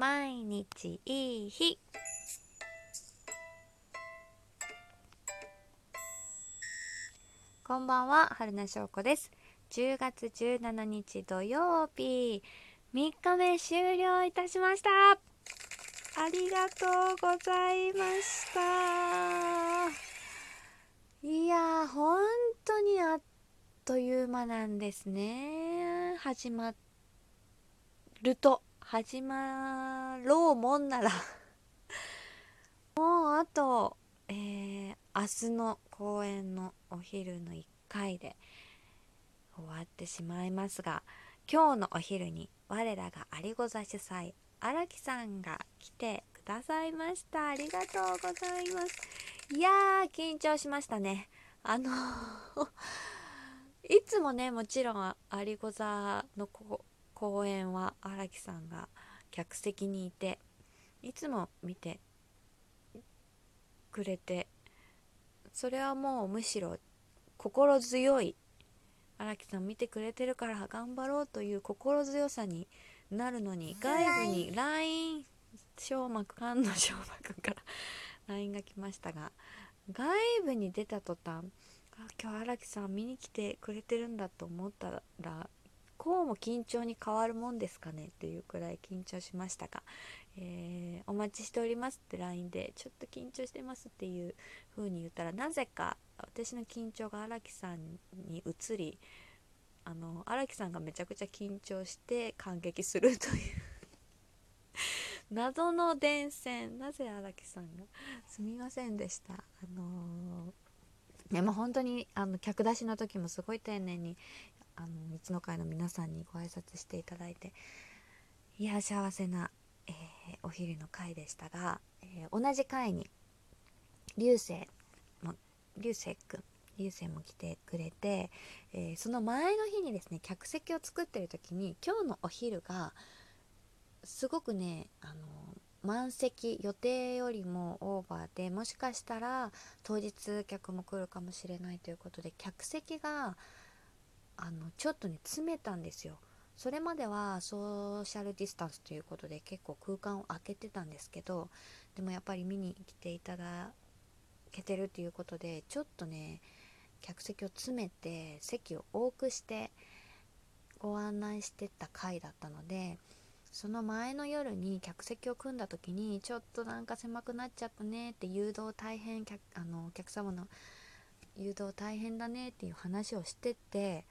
毎日いい日。こんばんは春名翔子です。10月17日土曜日。3日目終了いたしました。ありがとうございました。いや本当にあっという間なんですね。始まると。始まろうもんなら。もうあと、えー、明日の公演のお昼の1回で終わってしまいますが今日のお昼に我らが有子座主催荒木さんが来てくださいました。ありがとうございます。いやー緊張しましたね。あの いつもねもちろん有子座の公演は荒木さんが客席にいていつも見てくれてそれはもうむしろ心強い荒木さん見てくれてるから頑張ろうという心強さになるのに外部に LINE 小膜菅野小膜から LINE が来ましたが外部に出た途端あ今日荒木さん見に来てくれてるんだと思ったらこうも緊張に変わるもんですかねっていうくらい緊張しましたが、えー、お待ちしておりますって LINE でちょっと緊張してますっていう風に言ったらなぜか私の緊張が荒木さんに移りあの荒木さんがめちゃくちゃ緊張して感激するという。謎の伝染なぜ荒木さんが？すみませんでした。あのー、でも本当にあの客出しの時もすごい丁寧にあの道の会の皆さんにご挨拶していただいていや幸せな、えー、お昼の会でしたが、えー、同じ会に流星も流星くん流星も来てくれて、えー、その前の日にですね客席を作ってる時に今日のお昼がすごくねあの満席予定よりもオーバーでもしかしたら当日客も来るかもしれないということで客席があのちょっとね詰めたんですよ。それまではソーシャルディスタンスということで結構空間を空けてたんですけどでもやっぱり見に来ていただけてるということでちょっとね客席を詰めて席を多くしてご案内してった回だったのでその前の夜に客席を組んだ時にちょっとなんか狭くなっちゃったねって誘導大変あのお客様の誘導大変だねっていう話をしてて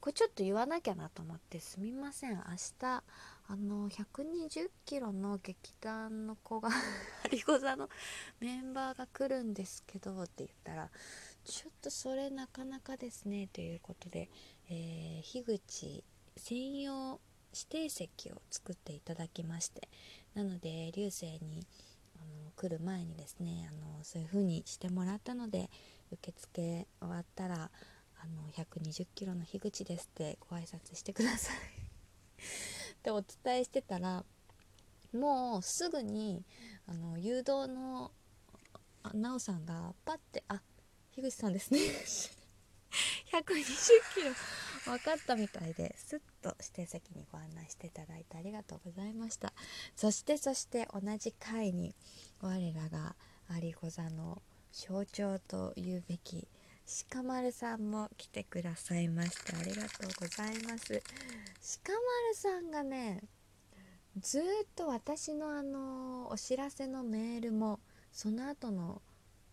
これちょっと言わなきゃなと思ってすみません。明日あの120キロの劇団の子が有子座のメンバーが来るんですけどって言ったらちょっとそれなかなかですねということで、えー、樋口専用指定席を作っていただきましてなので流星にあの来る前にですねあのそういう風にしてもらったので受付終わったらあの120キロの樋口ですってご挨拶してください。ってお伝えしてたらもうすぐにあの誘導のなおさんがパッて「あ樋口さんですね。120キロ。分かったみたいですっと指定席にご案内していただいてありがとうございました。そしてそして同じ回に我らが有子座の象徴と言うべき鹿丸さんも来てくださいましてありがとうございます。鹿丸さんがねずっと私のあのお知らせのメールもその後の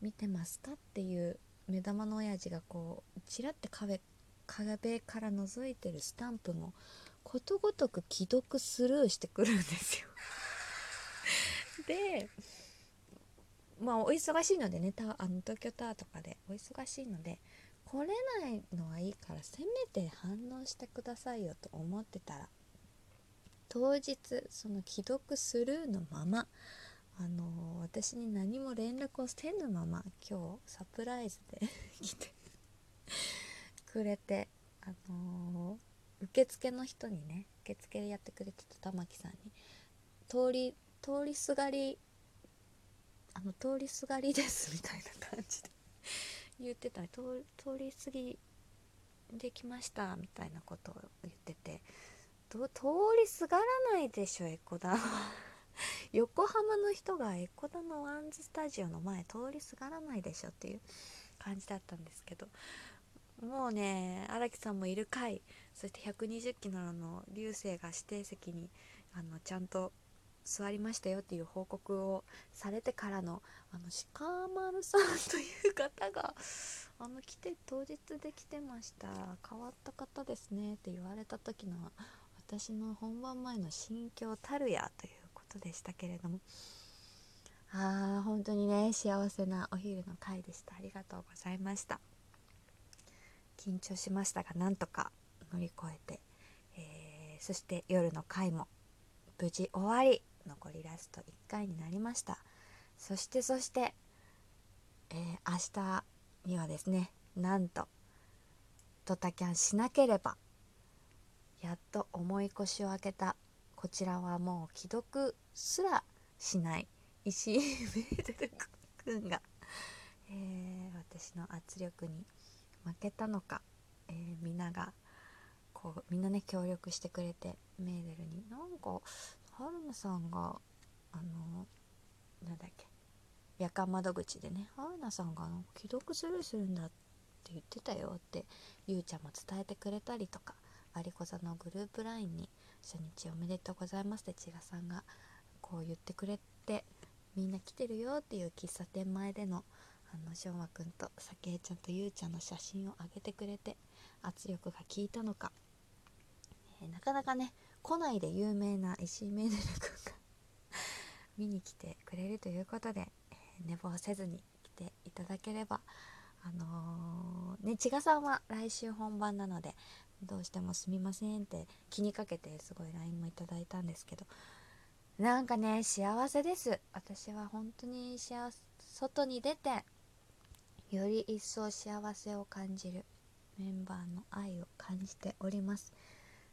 見てますかっていう目玉の親父がこうちらって壁壁から覗いてるスタンプもことごとく既読スルーしてくるんですよ。でまあお忙しいのでねあの東京タワーとかでお忙しいので来れないのはいいからせめて反応してくださいよと思ってたら当日その既読スルーのままあの私に何も連絡をせぬまま今日サプライズで 来てくれてあの受付の人にね受付でやってくれてた玉木さんに通り通りすがりあの通りすがりですみたいな感じで。言ってた。通通り過ぎできましたみたいなことを言ってて。通りすがらないでしょエコダン 横浜の人がエコダのワンズスタジオの前通りすがらないでしょっていう感じだったんですけど。もうね荒木さんもいる回そして120期のの流星が指定席にあのちゃんと座りましたよっていう報告をされてからのあの鹿丸さんという方があの来て当日で来てました。変わった方ですねって言われた時の私の本番前の心境たるやということでしたけれども。あー本当にね幸せなお昼の回でしたありがとうございました。緊張しましたがなんとか乗り越えて、えー、そして夜の回も無事終わり。残りラスト1回になりました。そしてそして、えー、明日にはですねなんとドタキャンしなければやっと重い腰を開けたこちらはもう既読すらしない石井メーデル君が、えー、私の圧力に負けたのか、えー、みんながこうみんなね協力してくれてメーデルになんか春菜さんがあのなんだっけ夜間窓口でね春菜さんがあの既読スルーするんだって言ってたよってゆうちゃんも伝えてくれたりとか有子座のグループ LINE に「初日おめでとうございます」って千賀さんがこう言ってくれてみんな来てるよっていう喫茶店前でのあのしょうまくんとさけいちゃんとゆうちゃんの写真を上げてくれて圧力が効いたのか、えー、なかなかね来ないで有名な石井めいるくんが見に来てくれるということで、えー、寝坊せずに来ていただければあのー、ね千賀さんは来週本番なのでどうしてもすみませんって気にかけてすごい LINE もいただいたんですけどなんかね幸せです。私は本当に幸せ外に出てより一層幸せを感じるメンバーの愛を感じております。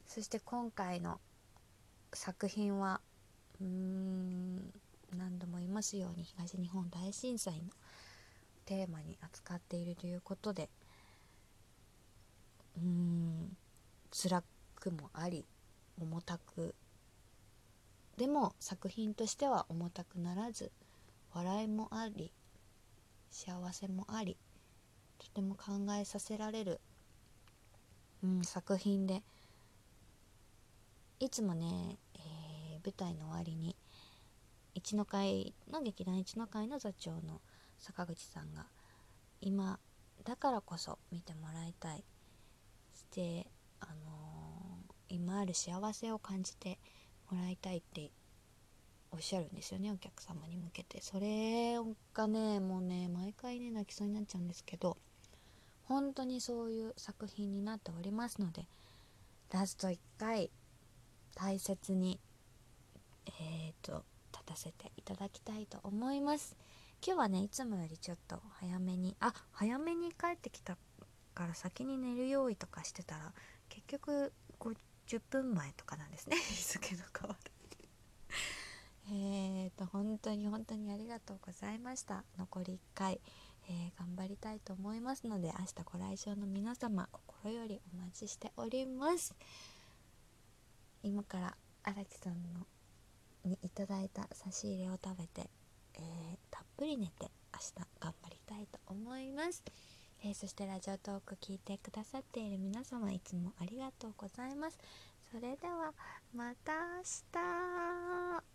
そして今回の作品はうーん何度も言いますように東日本大震災のテーマに扱っているということでうーん辛くもあり重たくでも作品としては重たくならず笑いもあり幸せもありとても考えさせられる、うん、作品でいつもね、えー、舞台の終わりに一の会の劇団一の会の座長の坂口さんが今だからこそ見てもらいたい。してあのー、今ある幸せを感じてもらいたいっておっしゃるんですよねお客様に向けて。それがねもうね毎回ね泣きそうになっちゃうんですけど本当にそういう作品になっておりますのでラスト1回大切にえっ、ー、と立たせていただきたいと思います。今日はねいつもよりちょっと早めにあ早めに帰ってきたから先に寝る用意とかしてたら結局50分前とかなんですね。日付の変わる。えーと本当に本当にありがとうございました。残り1回、えー、頑張りたいと思いますので明日ご来場の皆様心よりお待ちしております。今から荒木さんのにいただいた差し入れを食べて、えー、たっぷり寝て明日頑張りたいと思います、えー、そしてラジオトーク聞いてくださっている皆様いつもありがとうございます。それではまた明日。